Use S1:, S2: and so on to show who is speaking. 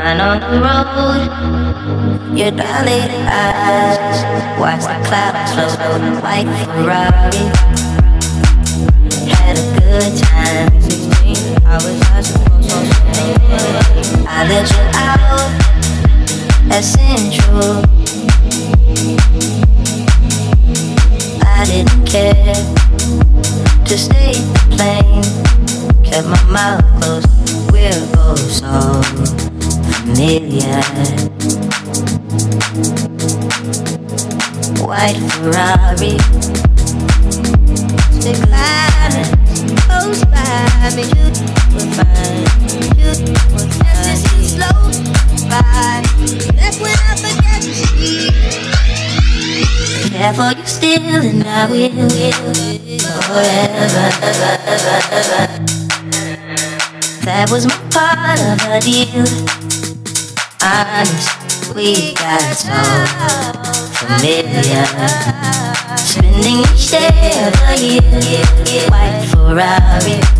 S1: on the road. Your dilated eyes watch the clouds float like Ferrari. Had a good time. 16 hours I suppose I let you out at Central. I didn't care to stay the plane. Kept my mouth closed. We're both so familiar. White Ferrari, stick climbing, close by me. You were fine, you were fine. This slow by, that's when I forget to see. Careful, you still, and I will, forever. That was my part of the deal honest, we got so familiar. Spending each day of the year, white Ferrari,